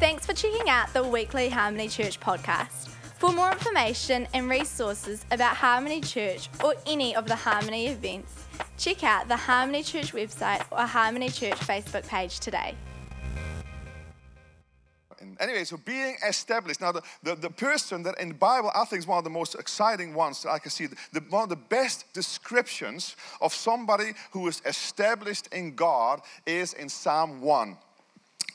Thanks for checking out the weekly Harmony Church podcast. For more information and resources about Harmony Church or any of the Harmony events, check out the Harmony Church website or Harmony Church Facebook page today. Anyway, so being established. Now, the, the, the, person that in the Bible I think is one of the most exciting ones that I can see, the, one of the best descriptions of somebody who is established in God is in Psalm 1.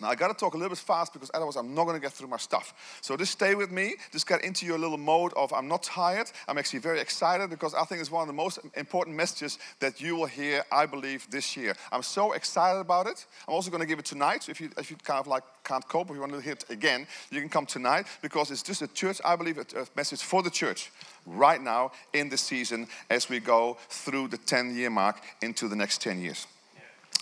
Now, I got to talk a little bit fast because otherwise I'm not going to get through my stuff. So just stay with me. Just get into your little mode of I'm not tired. I'm actually very excited because I think it's one of the most important messages that you will hear, I believe, this year. I'm so excited about it. I'm also going to give it tonight. So if you, if you kind of like can't cope, if you want to hear it again, you can come tonight because it's just a church, I believe, a message for the church right now in the season as we go through the 10 year mark into the next 10 years.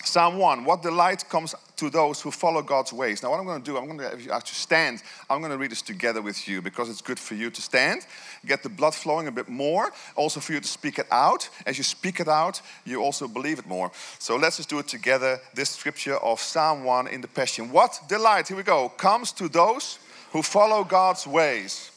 Psalm 1, what delight comes to those who follow God's ways. Now, what I'm going to do, I'm going to, if you actually stand, I'm going to read this together with you because it's good for you to stand, get the blood flowing a bit more, also for you to speak it out. As you speak it out, you also believe it more. So let's just do it together. This scripture of Psalm 1 in the Passion. What delight, here we go, comes to those who follow God's ways.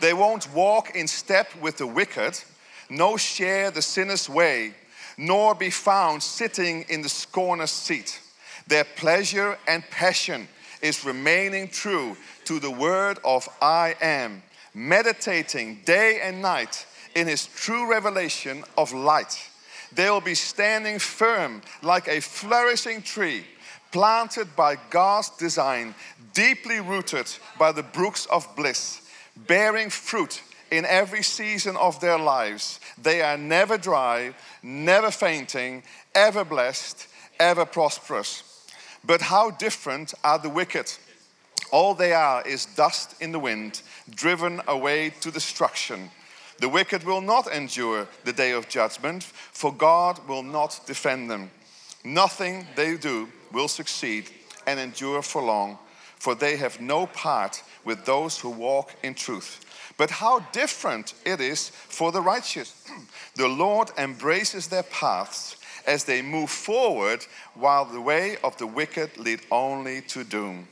They won't walk in step with the wicked, no share the sinner's way nor be found sitting in the scorner's seat. Their pleasure and passion is remaining true to the word of I am, meditating day and night in his true revelation of light. They will be standing firm like a flourishing tree planted by God's design, deeply rooted by the brooks of bliss, bearing fruit in every season of their lives. They are never dry, never fainting, ever blessed, ever prosperous. But how different are the wicked? All they are is dust in the wind, driven away to destruction. The wicked will not endure the day of judgment, for God will not defend them. Nothing they do will succeed and endure for long, for they have no part with those who walk in truth. But how different it is for the righteous. The Lord embraces their paths as they move forward, while the way of the wicked lead only to doom.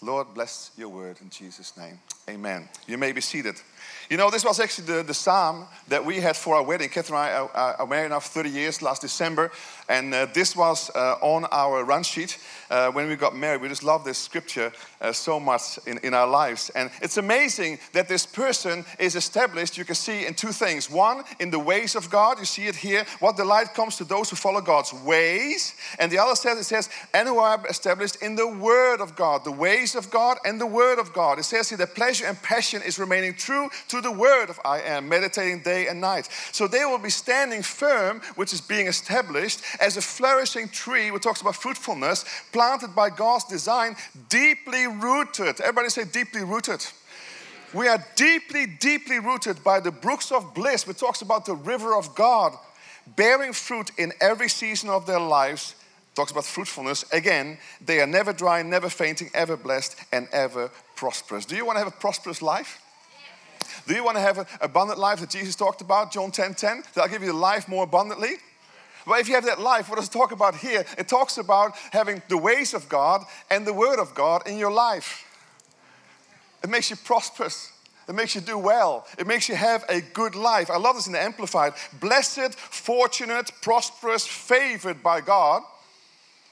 Lord, bless your word in Jesus' name. Amen. You may be seated. You know, this was actually the, the psalm that we had for our wedding. Catherine and I are, are married now 30 years last December, and uh, this was uh, on our run sheet uh, when we got married. We just love this scripture uh, so much in, in our lives. And it's amazing that this person is established, you can see, in two things. One, in the ways of God. You see it here. What delight comes to those who follow God's ways. And the other says, it says, and who are established in the word of God, the ways of God and the word of God. It says here that pleasure and passion is remaining true to the word of I am, meditating day and night. So they will be standing firm, which is being established, as a flourishing tree, which talks about fruitfulness, planted by God's design, deeply rooted. Everybody say deeply rooted. We are deeply, deeply rooted by the brooks of bliss, which talks about the river of God, bearing fruit in every season of their lives. Talks about fruitfulness. Again, they are never dry, never fainting, ever blessed, and ever prosperous. Do you want to have a prosperous life? Do you want to have an abundant life that Jesus talked about, John 10 10? That I'll give you life more abundantly? Well, if you have that life, what does it talk about here? It talks about having the ways of God and the Word of God in your life. It makes you prosperous. It makes you do well. It makes you have a good life. I love this in the Amplified. Blessed, fortunate, prosperous, favored by God.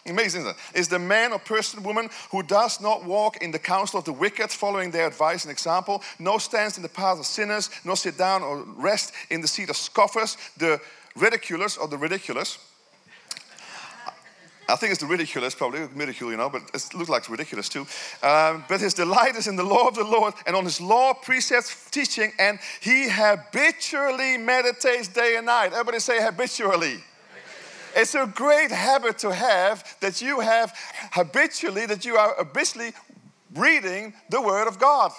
Amazing? Is the man or person, woman who does not walk in the counsel of the wicked, following their advice and example, no stands in the path of sinners, nor sit down or rest in the seat of scoffers, the ridiculous or the ridiculous. I think it's the ridiculous, probably ridicule, you know, but it looks like it's ridiculous too. Um, but his delight is in the law of the Lord and on his law, precepts, teaching, and he habitually meditates day and night. Everybody say habitually. It's a great habit to have that you have habitually, that you are habitually reading the Word of God.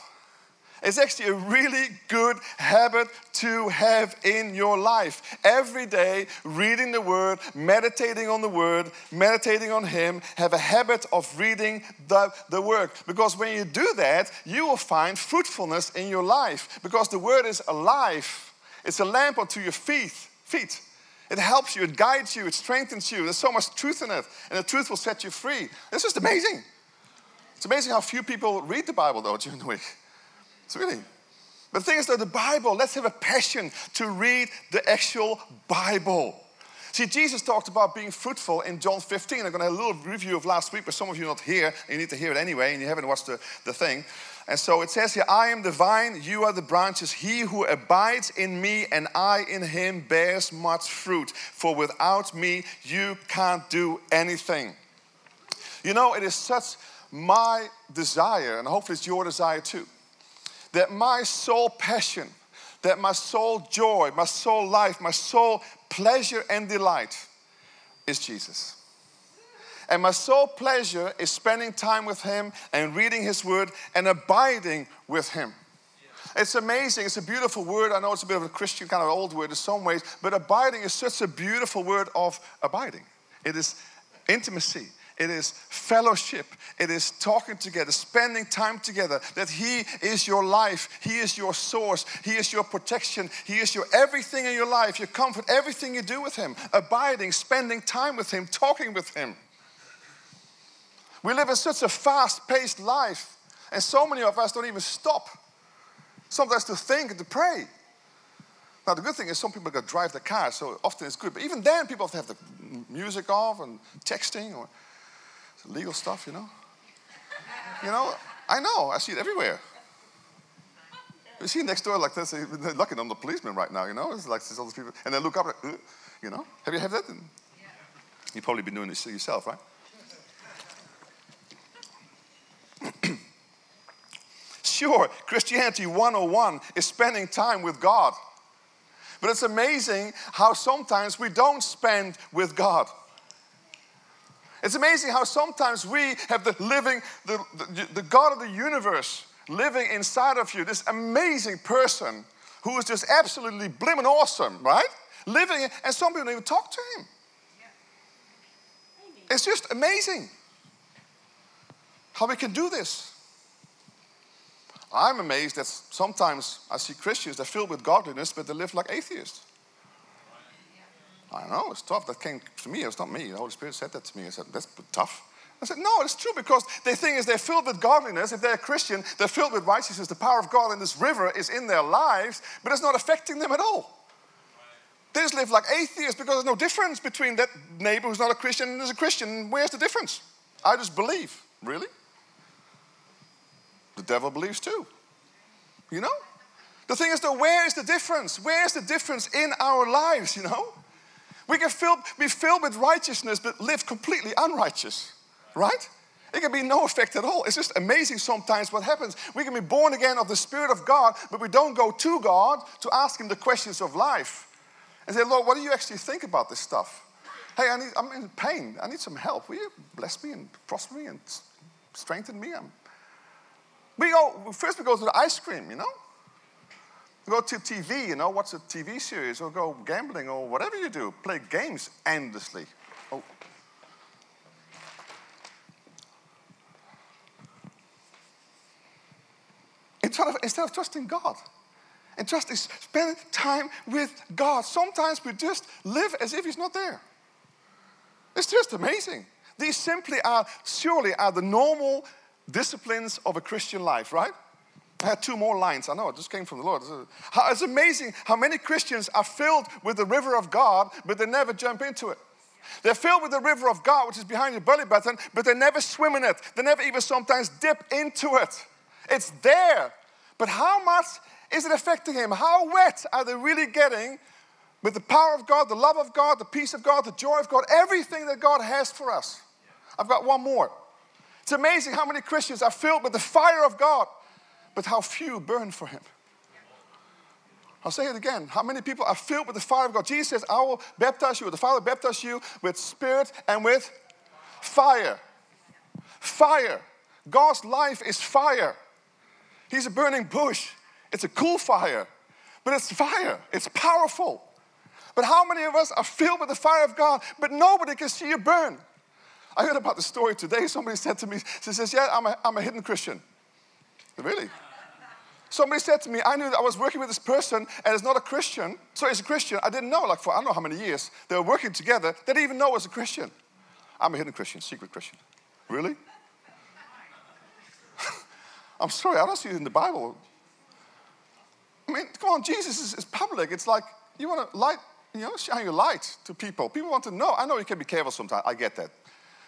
It's actually a really good habit to have in your life. Every day, reading the Word, meditating on the Word, meditating on Him, have a habit of reading the, the Word. Because when you do that, you will find fruitfulness in your life. Because the Word is alive, it's a lamp unto your feet. feet. It helps you, it guides you, it strengthens you. There's so much truth in it, and the truth will set you free. It's just amazing. It's amazing how few people read the Bible, though, during the week. It's really. But the thing is, though, the Bible, let's have a passion to read the actual Bible. See, Jesus talked about being fruitful in John 15. I'm going to have a little review of last week, but some of you are not here. And you need to hear it anyway, and you haven't watched the, the thing. And so it says here, I am the vine, you are the branches. He who abides in me and I in him bears much fruit. For without me, you can't do anything. You know, it is such my desire, and hopefully it's your desire too, that my soul passion, that my soul joy, my soul life, my soul pleasure and delight is Jesus. And my sole pleasure is spending time with Him and reading His Word and abiding with Him. It's amazing. It's a beautiful word. I know it's a bit of a Christian kind of old word in some ways, but abiding is such a beautiful word of abiding. It is intimacy. It is fellowship. It is talking together, spending time together. That He is your life. He is your source. He is your protection. He is your everything in your life, your comfort, everything you do with Him. Abiding, spending time with Him, talking with Him. We live in such a fast paced life, and so many of us don't even stop sometimes to think and to pray. Now, the good thing is some people can drive the car, so often it's good. But even then, people have to have the music off and texting or legal stuff, you know. You know, I know, I see it everywhere. You see next door like this, they're looking on the policeman right now, you know. It's like there's all these people, and they look up, like, uh, you know. Have you had that? You've probably been doing this yourself, right? Sure, Christianity 101 is spending time with God. But it's amazing how sometimes we don't spend with God. It's amazing how sometimes we have the living, the, the, the God of the universe living inside of you, this amazing person who is just absolutely blimmin' awesome, right? Living, and some people don't even talk to him. It's just amazing how we can do this. I'm amazed that sometimes I see Christians that are filled with godliness, but they live like atheists. I know, it's tough. That came to me. It's not me. The Holy Spirit said that to me. I said, that's tough. I said, no, it's true because the thing is they're filled with godliness. If they're a Christian, they're filled with righteousness. The power of God in this river is in their lives, but it's not affecting them at all. They just live like atheists because there's no difference between that neighbor who's not a Christian and is a Christian. Where's the difference? I just believe. Really? The devil believes too. You know? The thing is, though, where is the difference? Where is the difference in our lives, you know? We can fill, be filled with righteousness but live completely unrighteous, right? It can be no effect at all. It's just amazing sometimes what happens. We can be born again of the Spirit of God, but we don't go to God to ask Him the questions of life and say, Lord, what do you actually think about this stuff? Hey, I need, I'm in pain. I need some help. Will you bless me and prosper me and strengthen me? I'm, we go, first we go to the ice cream, you know? Go to TV, you know, watch a TV series, or go gambling, or whatever you do. Play games endlessly. Oh. Instead of, instead of trusting God, and just spend time with God. Sometimes we just live as if He's not there. It's just amazing. These simply are, surely, are the normal disciplines of a Christian life, right? I had two more lines. I know, it just came from the Lord. It's amazing how many Christians are filled with the river of God, but they never jump into it. They're filled with the river of God, which is behind your belly button, but they never swim in it. They never even sometimes dip into it. It's there. But how much is it affecting him? How wet are they really getting with the power of God, the love of God, the peace of God, the joy of God, everything that God has for us? I've got one more. It's amazing how many Christians are filled with the fire of God, but how few burn for Him. I'll say it again. How many people are filled with the fire of God? Jesus says, I will baptize you, the Father baptize you with spirit and with fire. Fire. God's life is fire. He's a burning bush. It's a cool fire, but it's fire. It's powerful. But how many of us are filled with the fire of God, but nobody can see you burn? I heard about the story today. Somebody said to me, she says, Yeah, I'm a, I'm a hidden Christian. Really? Somebody said to me, I knew that I was working with this person and it's not a Christian. So he's a Christian. I didn't know, like for I don't know how many years, they were working together. They didn't even know I was a Christian. I'm a hidden Christian, secret Christian. Really? I'm sorry, I don't see it in the Bible. I mean, come on, Jesus is, is public. It's like you want to light, you know, shine your light to people. People want to know. I know you can be careful sometimes. I get that.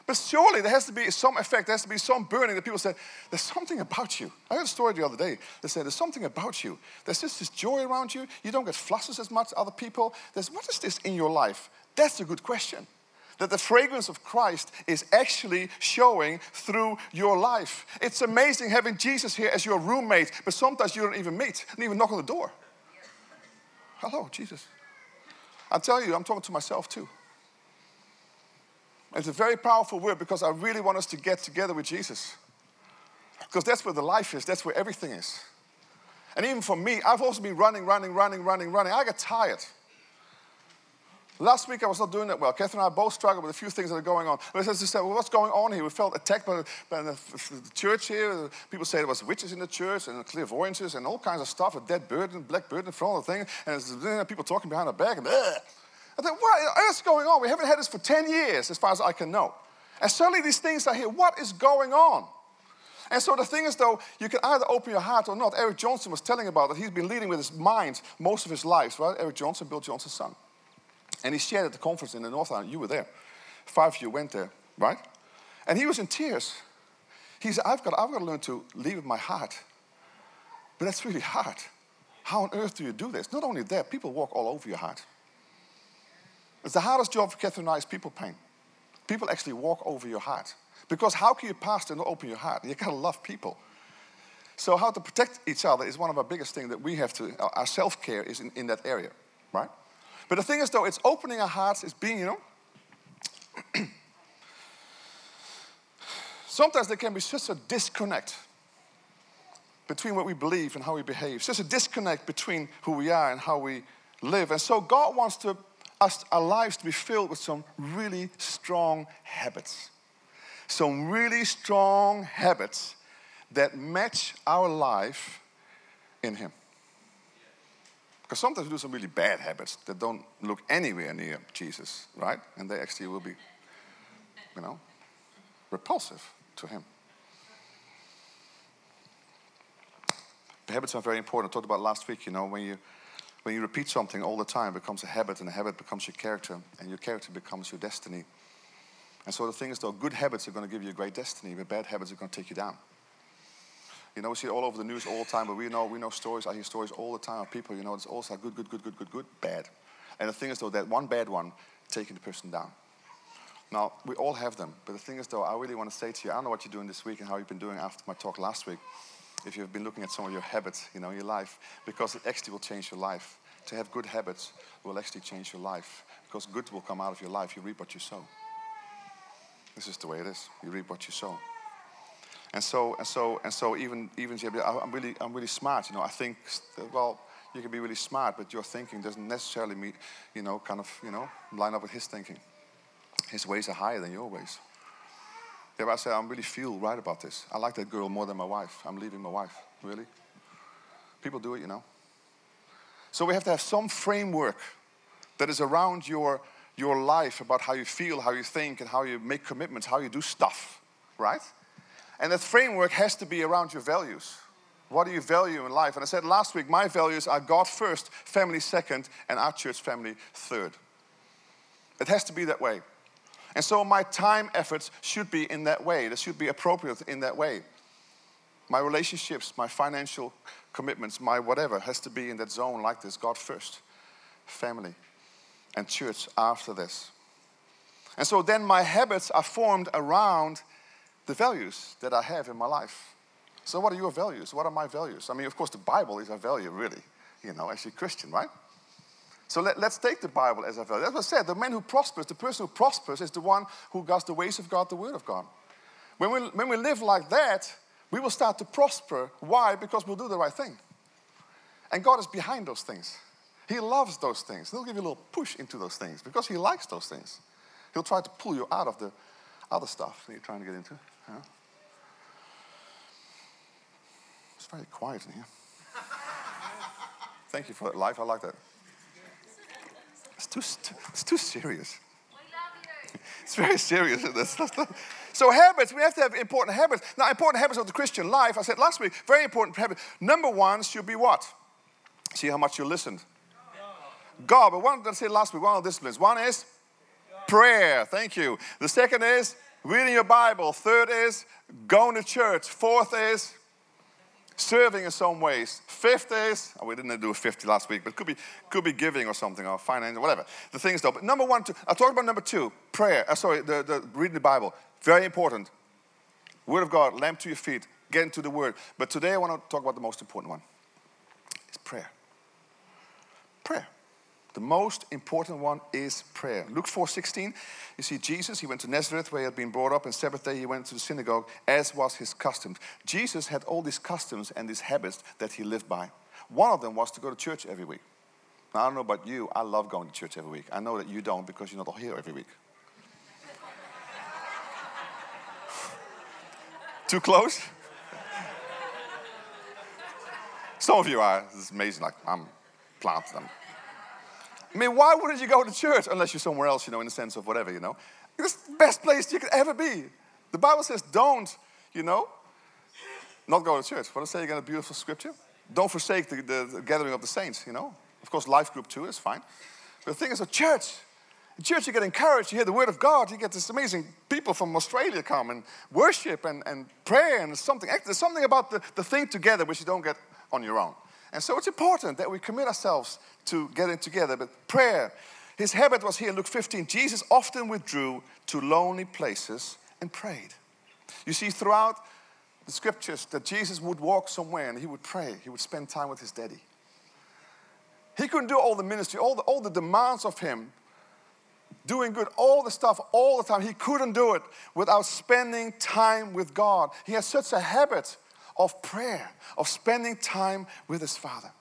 But surely there has to be some effect, there has to be some burning that people say, There's something about you. I heard a story the other day. They said, There's something about you. There's just this joy around you. You don't get flushes as much as other people. There's what is this in your life? That's a good question. That the fragrance of Christ is actually showing through your life. It's amazing having Jesus here as your roommate, but sometimes you don't even meet, don't even knock on the door. Hello, Jesus. I tell you, I'm talking to myself too. It's a very powerful word because I really want us to get together with Jesus. Because that's where the life is, that's where everything is. And even for me, I've also been running, running, running, running, running. I get tired. Last week I was not doing that well. Catherine and I both struggled with a few things that are going on. But I said, well, what's going on here? We felt attacked by, by the, the, church here. People say there was witches in the church and clairvoyances and all kinds of stuff, a dead bird and black bird in front of the thing. And people talking behind our back. And, Ugh. I thought, what is going on? We haven't had this for 10 years, as far as I can know. And suddenly these things are here. What is going on? And so the thing is, though, you can either open your heart or not. Eric Johnson was telling about that. He's been leading with his mind most of his life, right? Eric Johnson, Bill Johnson's son. And he shared at the conference in the North Island. You were there. Five of you went there, right? And he was in tears. He said, I've got, I've got to learn to leave with my heart. But that's really hard. How on earth do you do this? Not only that, people walk all over your heart. It's the hardest job for Catherine and I is people pain. People actually walk over your heart. Because how can you pastor and not open your heart? You gotta love people. So how to protect each other is one of our biggest things that we have to, our self-care is in, in that area, right? But the thing is though, it's opening our hearts, it's being, you know, sometimes there can be such a disconnect between what we believe and how we behave, such a disconnect between who we are and how we live. And so God wants to us, our lives to be filled with some really strong habits. Some really strong habits that match our life in Him. Because sometimes we do some really bad habits that don't look anywhere near Jesus, right? And they actually will be, you know, repulsive to Him. The habits are very important. I talked about last week, you know, when you when you repeat something all the time, it becomes a habit, and a habit becomes your character, and your character becomes your destiny. And so the thing is, though, good habits are going to give you a great destiny, but bad habits are going to take you down. You know, we see it all over the news all the time, but we know we know stories. I hear stories all the time of people. You know, it's also good, good, good, good, good, good, bad. And the thing is, though, that one bad one taking the person down. Now we all have them, but the thing is, though, I really want to say to you, I don't know what you're doing this week and how you've been doing after my talk last week if you've been looking at some of your habits, you know, your life, because it actually will change your life. To have good habits will actually change your life, because good will come out of your life. You reap what you sow. This is the way it is. You reap what you sow. And so, and so, and so, even, even I'm really, I'm really smart. You know, I think, well, you can be really smart, but your thinking doesn't necessarily meet, you know, kind of, you know, line up with his thinking. His ways are higher than your ways. Yeah, I say, I really feel right about this. I like that girl more than my wife. I'm leaving my wife. Really? People do it, you know. So we have to have some framework that is around your, your life about how you feel, how you think, and how you make commitments, how you do stuff, right? And that framework has to be around your values. What do you value in life? And I said last week, my values are God first, family second, and our church family third. It has to be that way. And so my time efforts should be in that way. They should be appropriate in that way. My relationships, my financial commitments, my whatever has to be in that zone like this God first, family, and church after this. And so then my habits are formed around the values that I have in my life. So, what are your values? What are my values? I mean, of course, the Bible is a value, really, you know, as a Christian, right? So let, us take the Bible as a value. As I said, the man who prospers, the person who prospers, is the one who does the ways of God, the Word of God. When we, when we live like that, we will start to prosper. Why? Because we'll do the right thing. And God is behind those things. He loves those things. He'll give you a little push into those things because He likes those things. He'll try to pull you out of the other stuff that you're trying to get into. Yeah? It's very quiet in here. Thank you for that life. I like that. It's too, it's too serious. It's very serious. So habits, we have to have important habits. Now, important habits of the Christian life, I said last week, very important habit. Number one should be what? See how much you listened. God, but one, I said last week, one of the disciplines. One is prayer. Thank you. The second is reading your Bible. Third is going to church. Fourth is serving in some ways. Fifth is, oh, we didn't do 50 last week, but could be, could be giving or something, or finance, or whatever. The thing is though, but number one, two, I talked about number two, prayer, uh, sorry, the, the reading the Bible. Very important. Word of God, lamp to your feet, get into the Word. But today I want to talk about the most important one. It's prayer. Prayer. The most important one is prayer. Luke 4:16, you see Jesus, he went to Nazareth where he had been brought up, and Sabbath day he went to the synagogue, as was his custom. Jesus had all these customs and these habits that he lived by. One of them was to go to church every week. Now, I don't know about you, I love going to church every week. I know that you don't because you're not here every week. Too close? Some of you are. Is amazing. Like, I'm planted. I'm I mean, why wouldn't you go to church unless you're somewhere else, you know, in the sense of whatever, you know? It's the best place you could ever be. The Bible says, don't, you know, not go to church. What does it say again, a beautiful scripture? Don't forsake the, the, the, gathering of the saints, you know? Of course, life group too is fine. But the thing is, a church, in church you get encouraged, you hear the word of God, you get this amazing people from Australia come and worship and, and prayer and something. There's something about the, the thing together which you don't get on your own. And so it's important that we commit ourselves to getting together. But prayer, his habit was here in Luke 15. Jesus often withdrew to lonely places and prayed. You see, throughout the scriptures, that Jesus would walk somewhere and he would pray, he would spend time with his daddy. He couldn't do all the ministry, all the, all the demands of him, doing good, all the stuff all the time. He couldn't do it without spending time with God. He had such a habit of prayer, of spending time with his Father.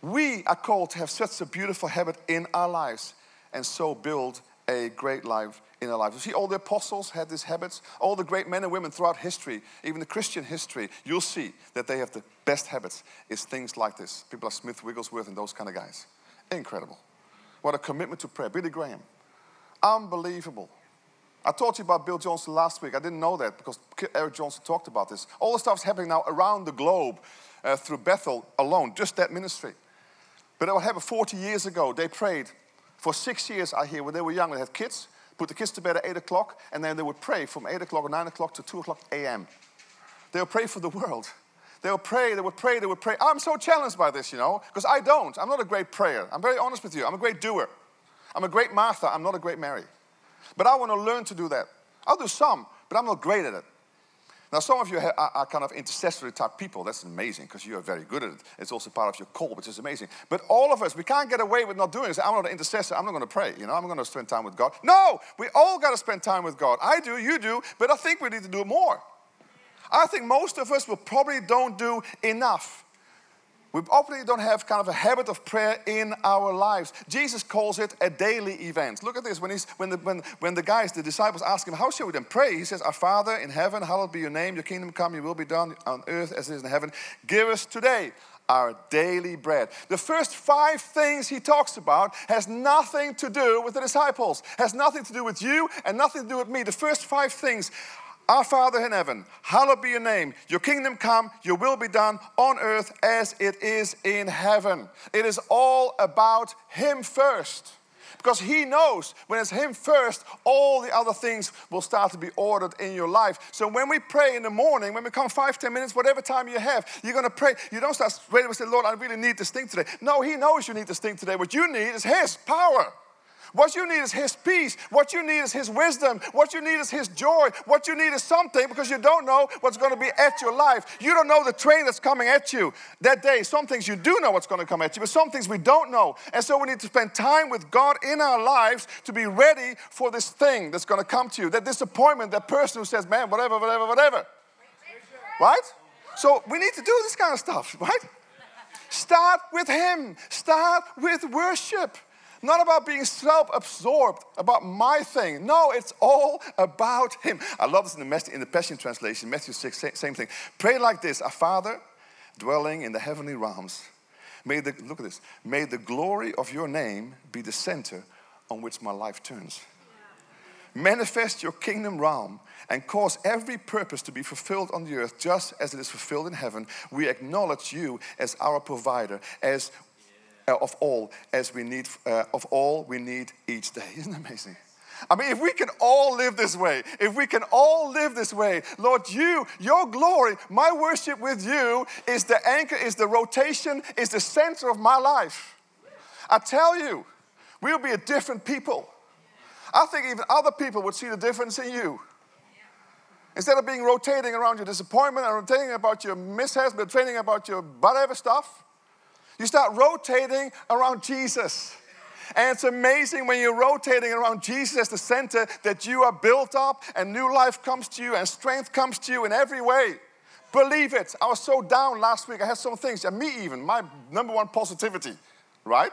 We are called to have such a beautiful habit in our lives and so build a great life in our lives. You see, all the apostles had these habits, all the great men and women throughout history, even the Christian history, you'll see that they have the best habits is things like this. People like Smith Wigglesworth and those kind of guys. Incredible. What a commitment to prayer. Billy Graham. Unbelievable. I talked to you about Bill Johnson last week. I didn't know that because Eric Johnson talked about this. All the stuff's happening now around the globe uh, through Bethel alone, just that ministry. But what happened 40 years ago, they prayed for six years, I hear, when they were young, they had kids, put the kids to bed at 8 o'clock, and then they would pray from 8 o'clock or 9 o'clock to 2 o'clock a.m. They would pray for the world. They would pray, they would pray, they would pray. I'm so challenged by this, you know, because I don't. I'm not a great prayer. I'm very honest with you. I'm a great doer. I'm a great Martha. I'm not a great Mary. But I want to learn to do that. I'll do some, but I'm not great at it. Now, some of you are, kind of intercessory type people. That's amazing because you are very good at it. It's also part of your call, which is amazing. But all of us, we can't get away with not doing it. I'm not an intercessor. I'm not going to pray. You know, I'm going to spend time with God. No, we all got to spend time with God. I do, you do, but I think we need to do more. I think most of us will probably don't do enough. We often don't have kind of a habit of prayer in our lives. Jesus calls it a daily event. Look at this. When, he's, when, the, when, when the guys, the disciples ask him, How shall we then pray? He says, Our Father in heaven, hallowed be your name. Your kingdom come, your will be done on earth as it is in heaven. Give us today our daily bread. The first five things he talks about has nothing to do with the disciples, has nothing to do with you and nothing to do with me. The first five things our Father in heaven, hallowed be your name. Your kingdom come, your will be done on earth as it is in heaven. It is all about Him first. Because He knows when it's Him first, all the other things will start to be ordered in your life. So when we pray in the morning, when we come five, ten minutes, whatever time you have, you're going to pray. You don't start waiting and say, Lord, I really need this thing today. No, He knows you need this thing today. What you need is His power. What you need is His peace. What you need is His wisdom. What you need is His joy. What you need is something because you don't know what's going to be at your life. You don't know the train that's coming at you that day. Some things you do know what's going to come at you, but some things we don't know. And so we need to spend time with God in our lives to be ready for this thing that's going to come to you. That disappointment, that person who says, man, whatever, whatever, whatever. Right? So we need to do this kind of stuff, right? Start with Him, start with worship. Not about being self absorbed about my thing. No, it's all about Him. I love this in the, Passion Translation, Matthew 6, same thing. Pray like this Our Father, dwelling in the heavenly realms, may the, look at this, may the glory of your name be the center on which my life turns. Manifest your kingdom realm and cause every purpose to be fulfilled on the earth just as it is fulfilled in heaven. We acknowledge you as our provider, as of all as we need uh, of all we need each day. Isn't that amazing? I mean, if we can all live this way, if we can all live this way, Lord, you, your glory, my worship with you is the anchor, is the rotation, is the center of my life. I tell you, we'll be a different people. I think even other people would see the difference in you. Instead of being rotating around your disappointment and rotating about your mishaps, but training about your whatever stuff, you start rotating around Jesus. And it's amazing when you're rotating around Jesus as the center that you are built up and new life comes to you and strength comes to you in every way. Believe it. I was so down last week. I had some things, and me even, my number one positivity, right?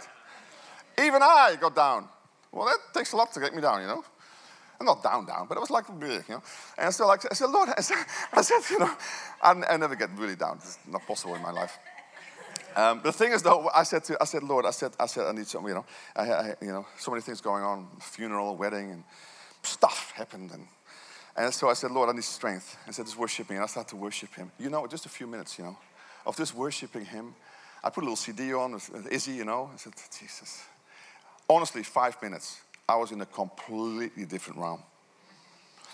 Even I got down. Well, that takes a lot to get me down, you know. I'm not down, down, but it was like you know. And so, like, I said, Lord, I said, I said you know, I, I never get really down. It's not possible in my life. Um, the thing is, though, I said to, I said, Lord, I said, I said, I need some, you know, I, I, you know, so many things going on, funeral, wedding, and stuff happened, and and so I said, Lord, I need strength. I said, just worship me, and I started to worship Him. You know, just a few minutes, you know, of just worshiping Him. I put a little CD on with Izzy, you know. I said, Jesus. Honestly, five minutes, I was in a completely different realm.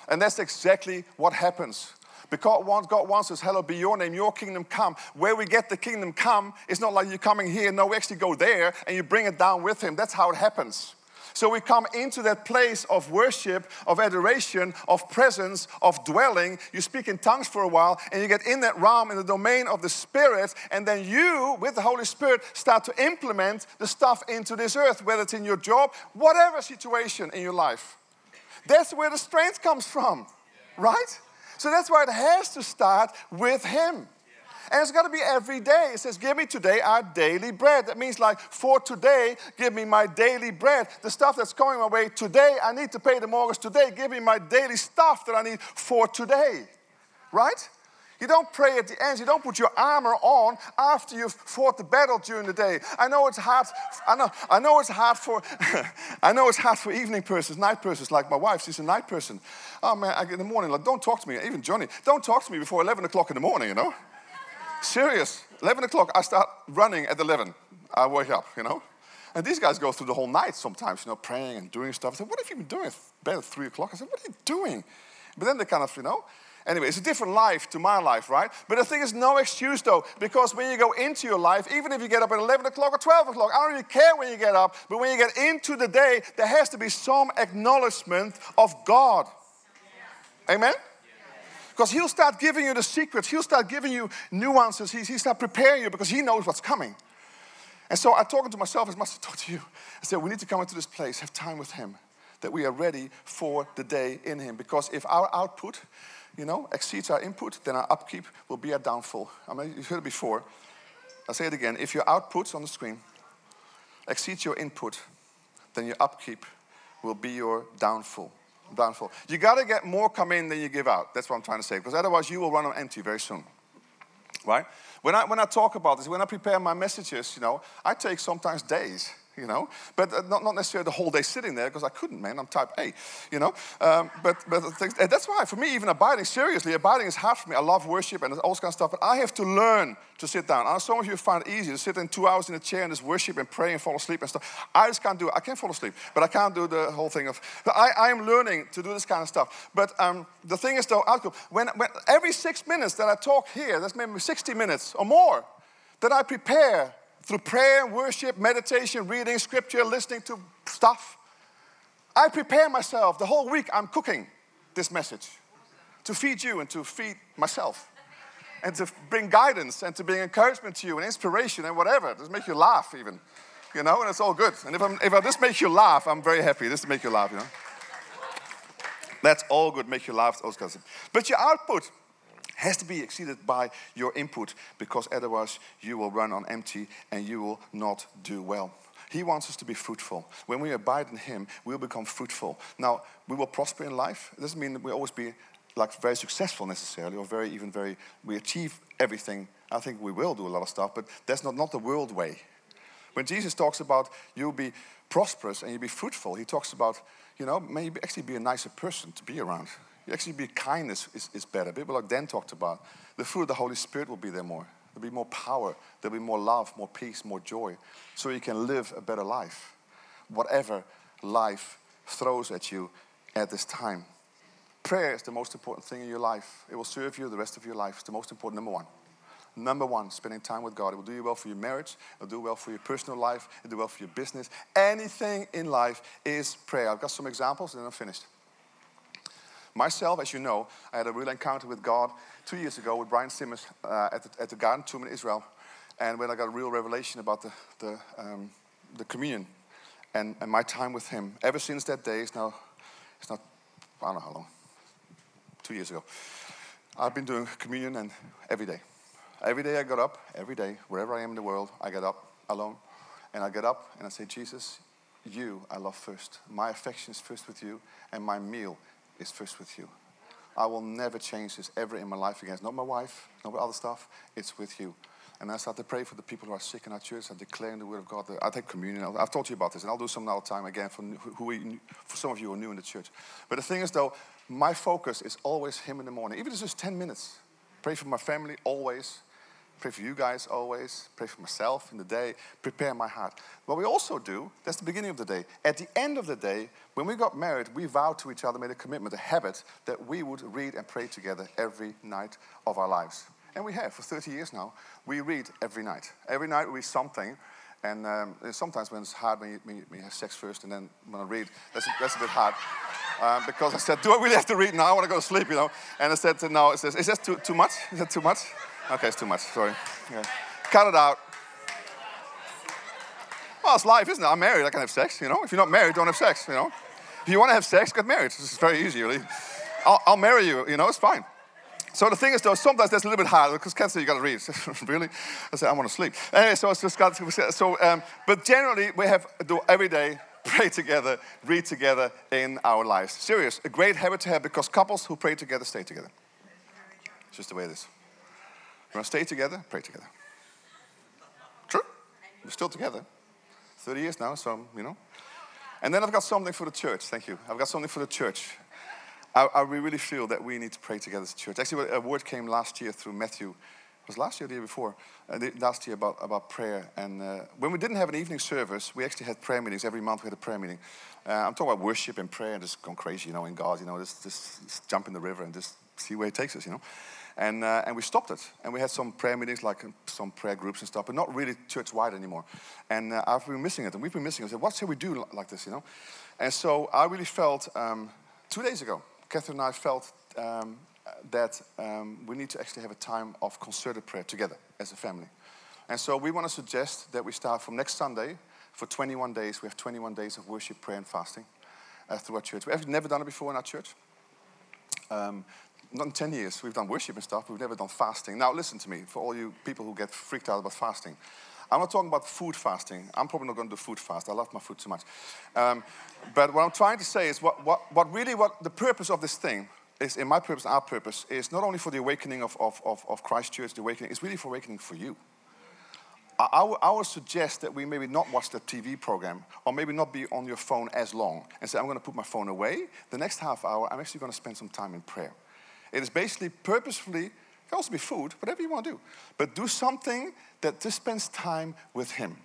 And that's exactly what happens because God wants us, hello, be your name, your kingdom come. Where we get the kingdom come, it's not like you're coming here. No, we actually go there and you bring it down with Him. That's how it happens. So we come into that place of worship, of adoration, of presence, of dwelling. You speak in tongues for a while, and you get in that realm in the domain of the Spirit, and then you, with the Holy Spirit, start to implement the stuff into this earth, whether it's in your job, whatever situation in your life. That's where the strength comes from, right? So that's why it has to start with Him. And it's got to be every day. It says, Give me today our daily bread. That means, like, for today, give me my daily bread. The stuff that's coming my way today, I need to pay the mortgage today. Give me my daily stuff that I need for today. Right? You don't pray at the end. You don't put your armor on after you've fought the battle during the day. I know it's hard. I know. I know it's hard for. I know it's hard for evening persons, night persons, like my wife. She's a night person. Oh man, I, in the morning, like, don't talk to me. Even Johnny, don't talk to me before 11 o'clock in the morning. You know, serious. 11 o'clock, I start running at 11. I wake up. You know. And these guys go through the whole night sometimes, you know, praying and doing stuff. I said, What have you been doing? Bed at 3 o'clock. I said, What are you doing? But then they kind of, you know, Anyway, it's a different life to my life, right? But the thing is, no excuse though, because when you go into your life, even if you get up at 11 o'clock or 12 o'clock, I don't really care when you get up, but when you get into the day, there has to be some acknowledgement of God. Yeah. Amen? Because he'll start giving you the secrets, he'll start giving you nuances, he'll start preparing you because he knows what's coming. And so I'm talking to myself as much as I talk to you. I said, we need to come into this place, have time with him, that we are ready for the day in him. Because if our output you know, exceeds our input, then our upkeep will be a downfall. I mean, you've heard it before. I'll say it again. If your output on the screen exceeds your input, then your upkeep will be your downfall. Downfall. You got to get more come in than you give out. That's what I'm trying to say, because otherwise you will run on empty very soon. Right? When I, when I talk about this, when I prepare my messages, you know, I take sometimes days you know. But uh, not, not necessarily the whole day sitting there because I couldn't, man. I'm type A, you know. Um, but but that's why, for me, even abiding, seriously, abiding is hard for me. I love worship and all this kind of stuff, but I have to learn to sit down. I know some of you find it easy to sit in two hours in a chair and just worship and pray and fall asleep and stuff. I just can't do it. I can't fall asleep, but I can't do the whole thing of. I, I am learning to do this kind of stuff. But um, the thing is, though, when, when every six minutes that I talk here, that's maybe 60 minutes or more, that I prepare through prayer, worship, meditation, reading scripture, listening to stuff. I prepare myself. The whole week I'm cooking this message to feed you and to feed myself and to bring guidance and to bring encouragement to you and inspiration and whatever. Just make you laugh, even. You know, and it's all good. And if, I'm, if I just make you laugh, I'm very happy just to make you laugh, you know. That's all good, make you laugh, of But your output, has to be exceeded by your input because otherwise you will run on empty and you will not do well. He wants us to be fruitful. When we abide in Him, we'll become fruitful. Now, we will prosper in life. It doesn't mean that we always be like very successful necessarily or very, even very, we achieve everything. I think we will do a lot of stuff, but that's not, not the world way. When Jesus talks about you'll be prosperous and you'll be fruitful, He talks about you know, maybe actually be a nicer person to be around. You actually be kindness is, is better. People like Dan talked about. The fruit of the Holy Spirit will be there more. There'll be more power. There'll be more love, more peace, more joy. So you can live a better life. Whatever life throws at you at this time. Prayer is the most important thing in your life. It will serve you the rest of your life. It's the most important, number one. Number one, spending time with God. It will do you well for your marriage. It will do well for your personal life. It will do well for your business. Anything in life is prayer. I've got some examples and then I'm finished. Myself, as you know, I had a real encounter with God two years ago with Brian Simmons uh, at, the, at the Garden Tomb in Israel. And when I got a real revelation about the, the, um, the communion and, and my time with him, ever since that day, it's now, it's not, I don't know how long, two years ago, I've been doing communion and every day. Every day I got up, every day, wherever I am in the world, I get up alone. And I get up and I say, Jesus, you I love first. My affection is first with you, and my meal is first with you. I will never change this ever in my life again. It's not my wife, not my other stuff, it's with you. And I start to pray for the people who are sick in our church. I declare in the Word of God. I take communion. I've told you about this, and I'll do some another time again for, who for some of you who are new in the church. But the thing is, though, my focus is always Him in the morning. Even if it's just 10 minutes. Pray for my family always. Pray for you guys always. Pray for myself in the day. Prepare my heart. What we also do, that's the beginning of the day. At the end of the day, when we got married, we vowed to each other, made a commitment, a habit, that we would read and pray together every night of our lives. And we have for 30 years now. We read every night. Every night we read something. And um, sometimes when it's hard, when you, when you, have sex first and then when I read, that's, that's a bit hard. Um, because I said, Do I really have to read now? I want to go to sleep, you know. And I said, No, it says, Is that too, too much? Is that too much? Okay, it's too much. Sorry. Yeah. Cut it out. Well, it's life, isn't it? I'm married. I can have sex, you know. If you're not married, don't have sex, you know. If you want to have sex, get married. It's very easy, really. I'll, I'll marry you, you know, it's fine. So the thing is, though, sometimes that's a little bit hard because said you got to read. really? I said I want to sleep. Anyway, so it's just got to, so. Um, but generally, we have do every day pray together, read together in our lives. Serious, a great habit to have because couples who pray together stay together. It's just the way it is. We want to stay together, pray together. True. We're still together. 30 years now, so, you know. And then I've got something for the church. Thank you. I've got something for the church. I, I really feel that we need to pray together as a church. Actually, a word came last year through Matthew. It was last year or the year before? Uh, last year about, about prayer. And uh, when we didn't have an evening service, we actually had prayer meetings. Every month we had a prayer meeting. Uh, I'm talking about worship and prayer and just going crazy, you know, in God, you know, just, just jump in the river and just see where it takes us, you know. And, uh, and we stopped it. And we had some prayer meetings, like um, some prayer groups and stuff, but not really church wide anymore. And uh, I've been missing it. And we've been missing it. I said, what should we do like this, you know? And so I really felt um, two days ago, Catherine and I felt um, that um, we need to actually have a time of concerted prayer together as a family. And so we want to suggest that we start from next Sunday for 21 days. We have 21 days of worship, prayer, and fasting uh, through our church. We have never done it before in our church. Um, not in 10 years. We've done worship and stuff, we've never done fasting. Now, listen to me, for all you people who get freaked out about fasting. I'm not talking about food fasting. I'm probably not going to do food fast. I love my food too much. Um, but what I'm trying to say is what, what, what really what the purpose of this thing is, in my purpose, our purpose, is not only for the awakening of, of, of, of Christchurch, the awakening, it's really for awakening for you. I, would, I would suggest that we maybe not watch the TV program or maybe not be on your phone as long and say, I'm going to put my phone away. The next half hour, I'm actually going to spend some time in prayer. It is basically purposefully, it can also be food, whatever you want to do. But do something that just spends time with Him.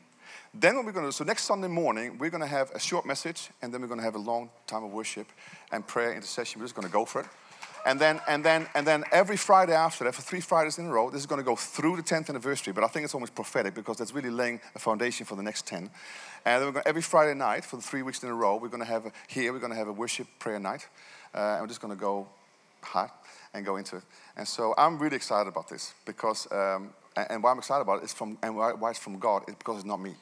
Then what we're going to do, so next Sunday morning, we're going to have a short message, and then we're going to have a long time of worship and prayer intercession. We're just going to go for it. And then, and then, and then every Friday after that, for three Fridays in a row, this is going to go through the 10th anniversary. But I think it's almost prophetic because that's really laying a foundation for the next 10. And then going, every Friday night for the three weeks in a row, we're going to have a, here we're going to have a worship prayer night, uh, and we're just going to go hard and go into it. And so I'm really excited about this because, um, and why I'm excited about it is from, and why it's from God is because it's not me.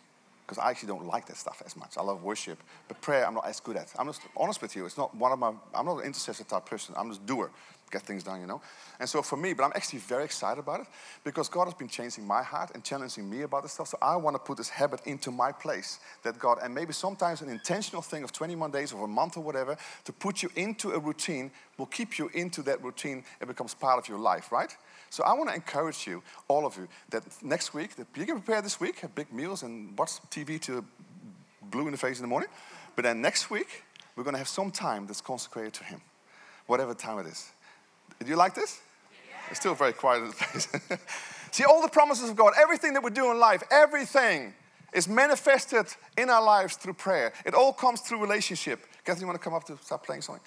Because I actually don't like that stuff as much. I love worship, but prayer I'm not as good at. I'm just honest with you. It's not one of my. I'm not an intercessor type person. I'm just doer get things done, you know. And so for me, but I'm actually very excited about it because God has been changing my heart and challenging me about this stuff. So I want to put this habit into my place that God, and maybe sometimes an intentional thing of 21 days or a month or whatever, to put you into a routine will keep you into that routine. It becomes part of your life, right? So I want to encourage you, all of you, that next week, that you can prepare this week, have big meals and watch TV to blue in the face in the morning. But then next week, we're going to have some time that's consecrated to Him, whatever time it is. Do you like this? It's still very quiet in the place. See, all the promises of God, everything that we do in life, everything is manifested in our lives through prayer. It all comes through relationship. Kathy, you want to come up to start playing something?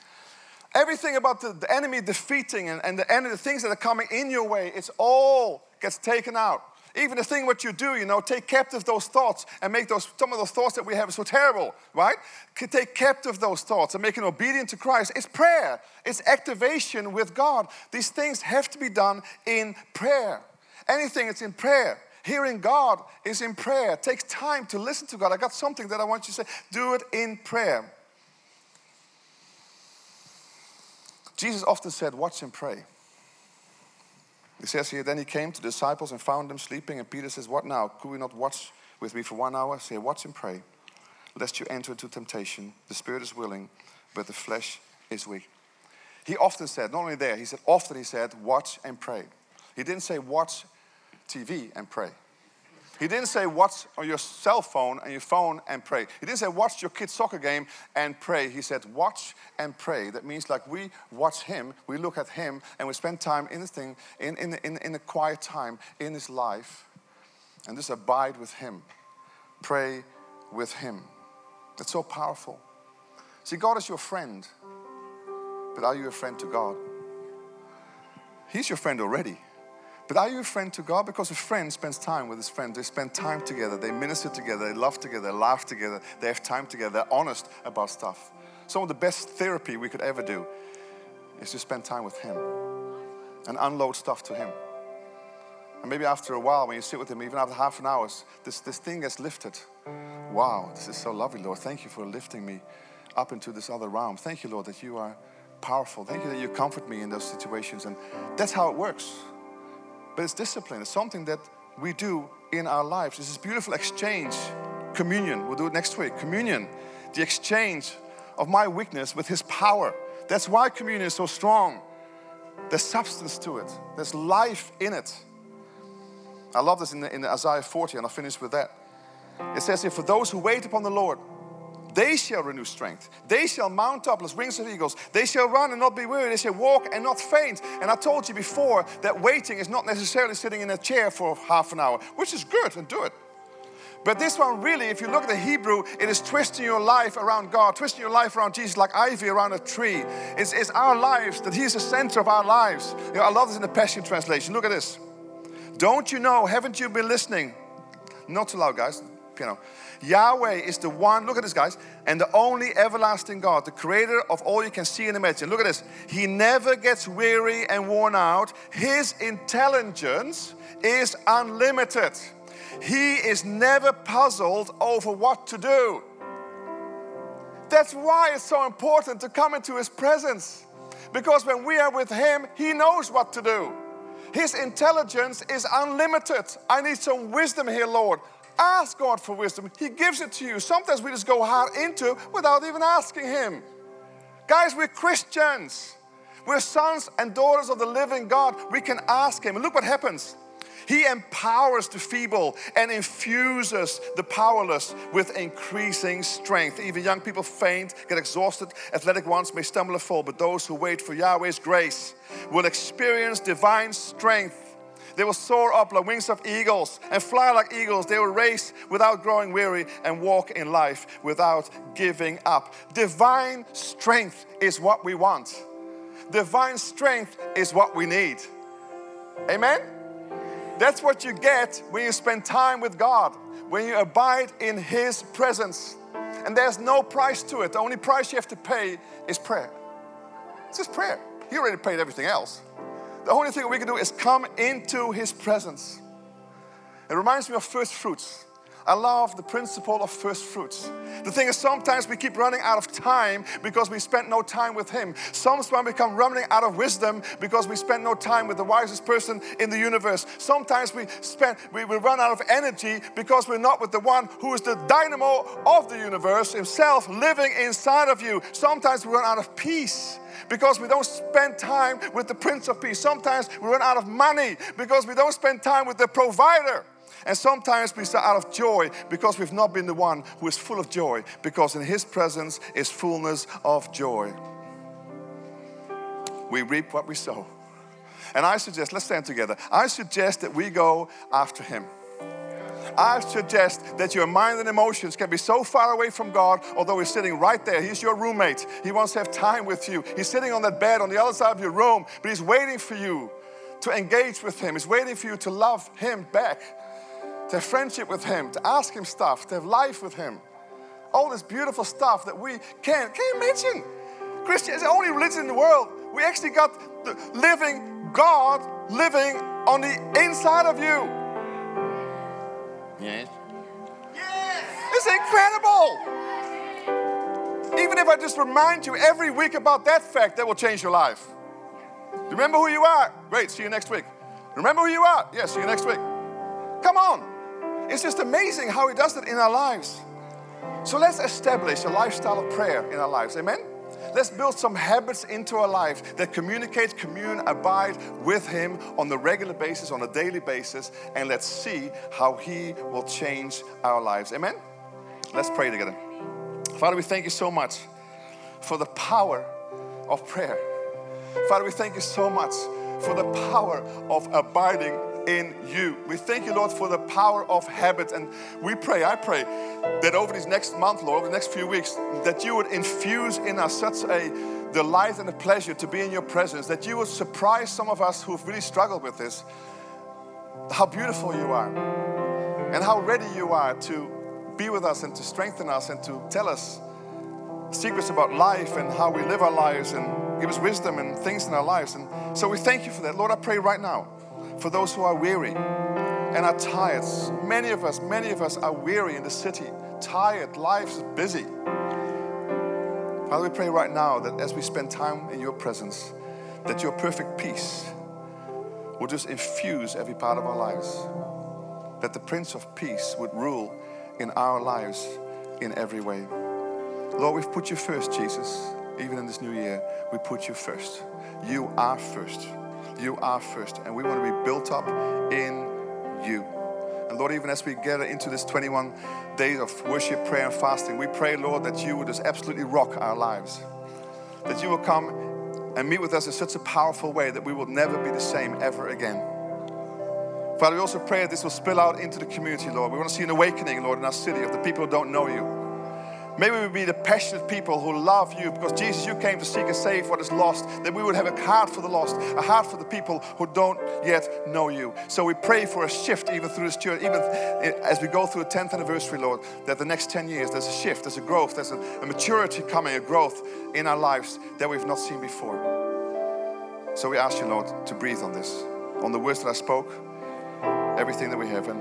Everything about the, the enemy defeating and, and the, enemy, the things that are coming in your way, it's all gets taken out. Even the thing what you do, you know, take captive those thoughts and make those some of those thoughts that we have so terrible, right? Take captive those thoughts and make it obedient to Christ. It's prayer. It's activation with God. These things have to be done in prayer. Anything it's in prayer. Hearing God is in prayer. It takes time to listen to God. I got something that I want you to say. Do it in prayer. Jesus often said, Watch and pray. He says here, then he came to the disciples and found them sleeping. And Peter says, What now? Could we not watch with me for one hour? Say, Watch and pray, lest you enter into temptation. The spirit is willing, but the flesh is weak. He often said, not only there, he said, often he said, Watch and pray. He didn't say, Watch TV and pray. He didn't say watch on your cell phone and your phone and pray. He didn't say watch your kid's soccer game and pray. He said watch and pray. That means like we watch him, we look at him, and we spend time in this thing, in, in, in, in a quiet time in his life, and just abide with him. Pray with him. It's so powerful. See, God is your friend, but are you a friend to God? He's your friend already. But are you a friend to God? Because a friend spends time with his friend. They spend time together. They minister together. They love together. They laugh together. They have time together. They're honest about stuff. Some of the best therapy we could ever do is to spend time with him and unload stuff to him. And maybe after a while, when you sit with him, even after half an hour, this, this thing gets lifted. Wow, this is so lovely, Lord. Thank you for lifting me up into this other realm. Thank you, Lord, that you are powerful. Thank you that you comfort me in those situations. And that's how it works. But it's discipline. It's something that we do in our lives. This is beautiful exchange. Communion. We'll do it next week. Communion. The exchange of my weakness with His power. That's why communion is so strong. There's substance to it, there's life in it. I love this in, the, in Isaiah 40, and I'll finish with that. It says here, For those who wait upon the Lord, they shall renew strength. They shall mount up as wings of eagles. They shall run and not be weary. They shall walk and not faint. And I told you before that waiting is not necessarily sitting in a chair for half an hour, which is good and do it. But this one, really, if you look at the Hebrew, it is twisting your life around God, twisting your life around Jesus like ivy around a tree. It's, it's our lives, that He's the center of our lives. You know, I love this in the Passion Translation. Look at this. Don't you know, haven't you been listening? Not too loud, guys. Piano. Yahweh is the one, look at this, guys, and the only everlasting God, the creator of all you can see and imagine. Look at this. He never gets weary and worn out. His intelligence is unlimited. He is never puzzled over what to do. That's why it's so important to come into His presence. Because when we are with Him, He knows what to do. His intelligence is unlimited. I need some wisdom here, Lord. Ask God for wisdom. He gives it to you. Sometimes we just go hard into without even asking Him. Guys, we're Christians. We're sons and daughters of the living God. We can ask Him. Look what happens. He empowers the feeble and infuses the powerless with increasing strength. Even young people faint, get exhausted. Athletic ones may stumble and fall, but those who wait for Yahweh's grace will experience divine strength they will soar up like wings of eagles and fly like eagles. They will race without growing weary and walk in life without giving up. Divine strength is what we want. Divine strength is what we need. Amen? That's what you get when you spend time with God, when you abide in His presence. And there's no price to it. The only price you have to pay is prayer. It's just prayer. He already paid everything else. The only thing we can do is come into His presence. It reminds me of first fruits. I love the principle of first fruits. The thing is, sometimes we keep running out of time because we spent no time with Him. Sometimes we become running out of wisdom because we spent no time with the wisest person in the universe. Sometimes we spend we, we run out of energy because we're not with the one who is the dynamo of the universe Himself living inside of you. Sometimes we run out of peace because we don't spend time with the Prince of Peace. Sometimes we run out of money because we don't spend time with the provider. And sometimes we start out of joy because we've not been the one who is full of joy, because in His presence is fullness of joy. We reap what we sow. And I suggest, let's stand together. I suggest that we go after Him. I suggest that your mind and emotions can be so far away from God, although He's sitting right there. He's your roommate. He wants to have time with you. He's sitting on that bed on the other side of your room, but He's waiting for you to engage with Him. He's waiting for you to love Him back, to have friendship with Him, to ask Him stuff, to have life with Him. All this beautiful stuff that we can't. Can you imagine? Christian is the only religion in the world. We actually got the living God living on the inside of you. Yes. Yes. It's incredible. Even if I just remind you every week about that fact, that will change your life. Remember who you are. Great, see you next week. Remember who you are. Yes, see you next week. Come on. It's just amazing how He does it in our lives. So let's establish a lifestyle of prayer in our lives. Amen? Let's build some habits into our life that communicate, commune, abide with Him on the regular basis, on a daily basis, and let's see how He will change our lives. Amen? Let's pray together. Father, we thank you so much for the power of prayer. Father, we thank you so much for the power of abiding in you. We thank you, Lord, for the power of habit. And we pray, I pray, that over this next month, Lord, over the next few weeks, that you would infuse in us such a delight and a pleasure to be in your presence, that you would surprise some of us who've really struggled with this, how beautiful you are, and how ready you are to be with us and to strengthen us and to tell us secrets about life and how we live our lives and give us wisdom and things in our lives. And so we thank you for that. Lord, I pray right now for those who are weary and are tired. Many of us, many of us are weary in the city, tired, life is busy. Father, we pray right now that as we spend time in your presence, that your perfect peace will just infuse every part of our lives. That the Prince of Peace would rule in our lives in every way. Lord, we've put you first, Jesus. Even in this new year, we put you first. You are first. You are first. And we want to be built up in you. And Lord, even as we gather into this 21 days of worship, prayer, and fasting, we pray, Lord, that you would just absolutely rock our lives. That you will come and meet with us in such a powerful way that we will never be the same ever again. Father, we also pray that this will spill out into the community, Lord. We want to see an awakening, Lord, in our city of the people who don't know you. May we be the passionate people who love you because Jesus, you came to seek and save what is lost, that we would have a heart for the lost, a heart for the people who don't yet know you. So we pray for a shift even through this church, even as we go through a 10th anniversary, Lord, that the next 10 years there's a shift, there's a growth, there's a, a maturity coming, a growth in our lives that we've not seen before. So we ask you, Lord, to breathe on this, on the words that I spoke, everything that we have. And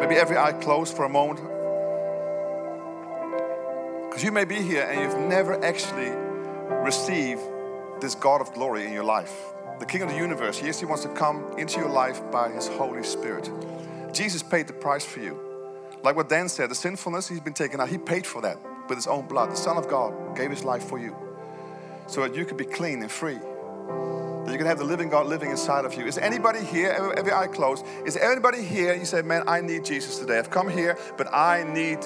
maybe every eye closed for a moment. Because you may be here and you've never actually received this God of glory in your life. The King of the universe, yes, He wants to come into your life by His Holy Spirit. Jesus paid the price for you. Like what Dan said, the sinfulness He's been taken out, He paid for that with His own blood. The Son of God gave His life for you so that you could be clean and free. That you can have the living God living inside of you. Is anybody here, every eye closed, is anybody here, you say, man, I need Jesus today. I've come here, but I need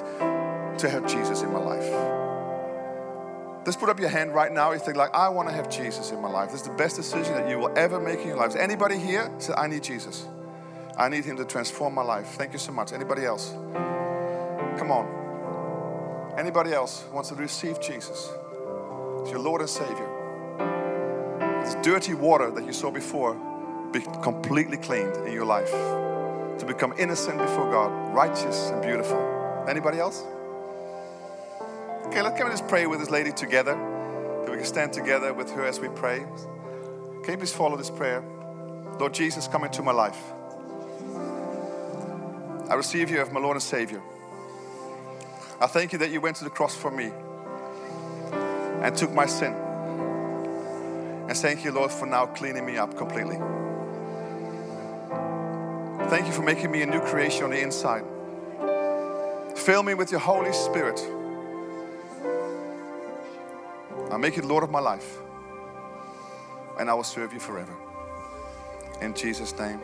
to have Jesus in my life. Just put up your hand right now. if You think like, I want to have Jesus in my life. This is the best decision that you will ever make in your life. Is anybody here say, I need Jesus. I need him to transform my life. Thank you so much. Anybody else? Come on. Anybody else wants to receive Jesus as your Lord and Savior? This dirty water that you saw before be completely cleaned in your life. To become innocent before God, righteous and beautiful. Anybody else? Okay, let's come and just pray with this lady together. That we can stand together with her as we pray. Can you please follow this prayer? Lord Jesus, come into my life. I receive you as my Lord and Savior. I thank you that you went to the cross for me and took my sin. And thank you, Lord, for now cleaning me up completely. Thank you for making me a new creation on the inside. Fill me with your Holy Spirit I'll make you Lord of my life. And I will serve you forever. In Jesus' name.